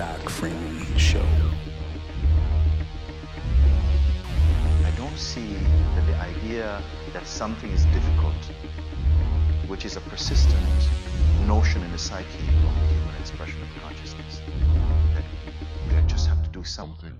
Doc Freeman Show. I don't see that the idea that something is difficult, which is a persistent notion in the psyche of the human expression of consciousness, that we just have to do something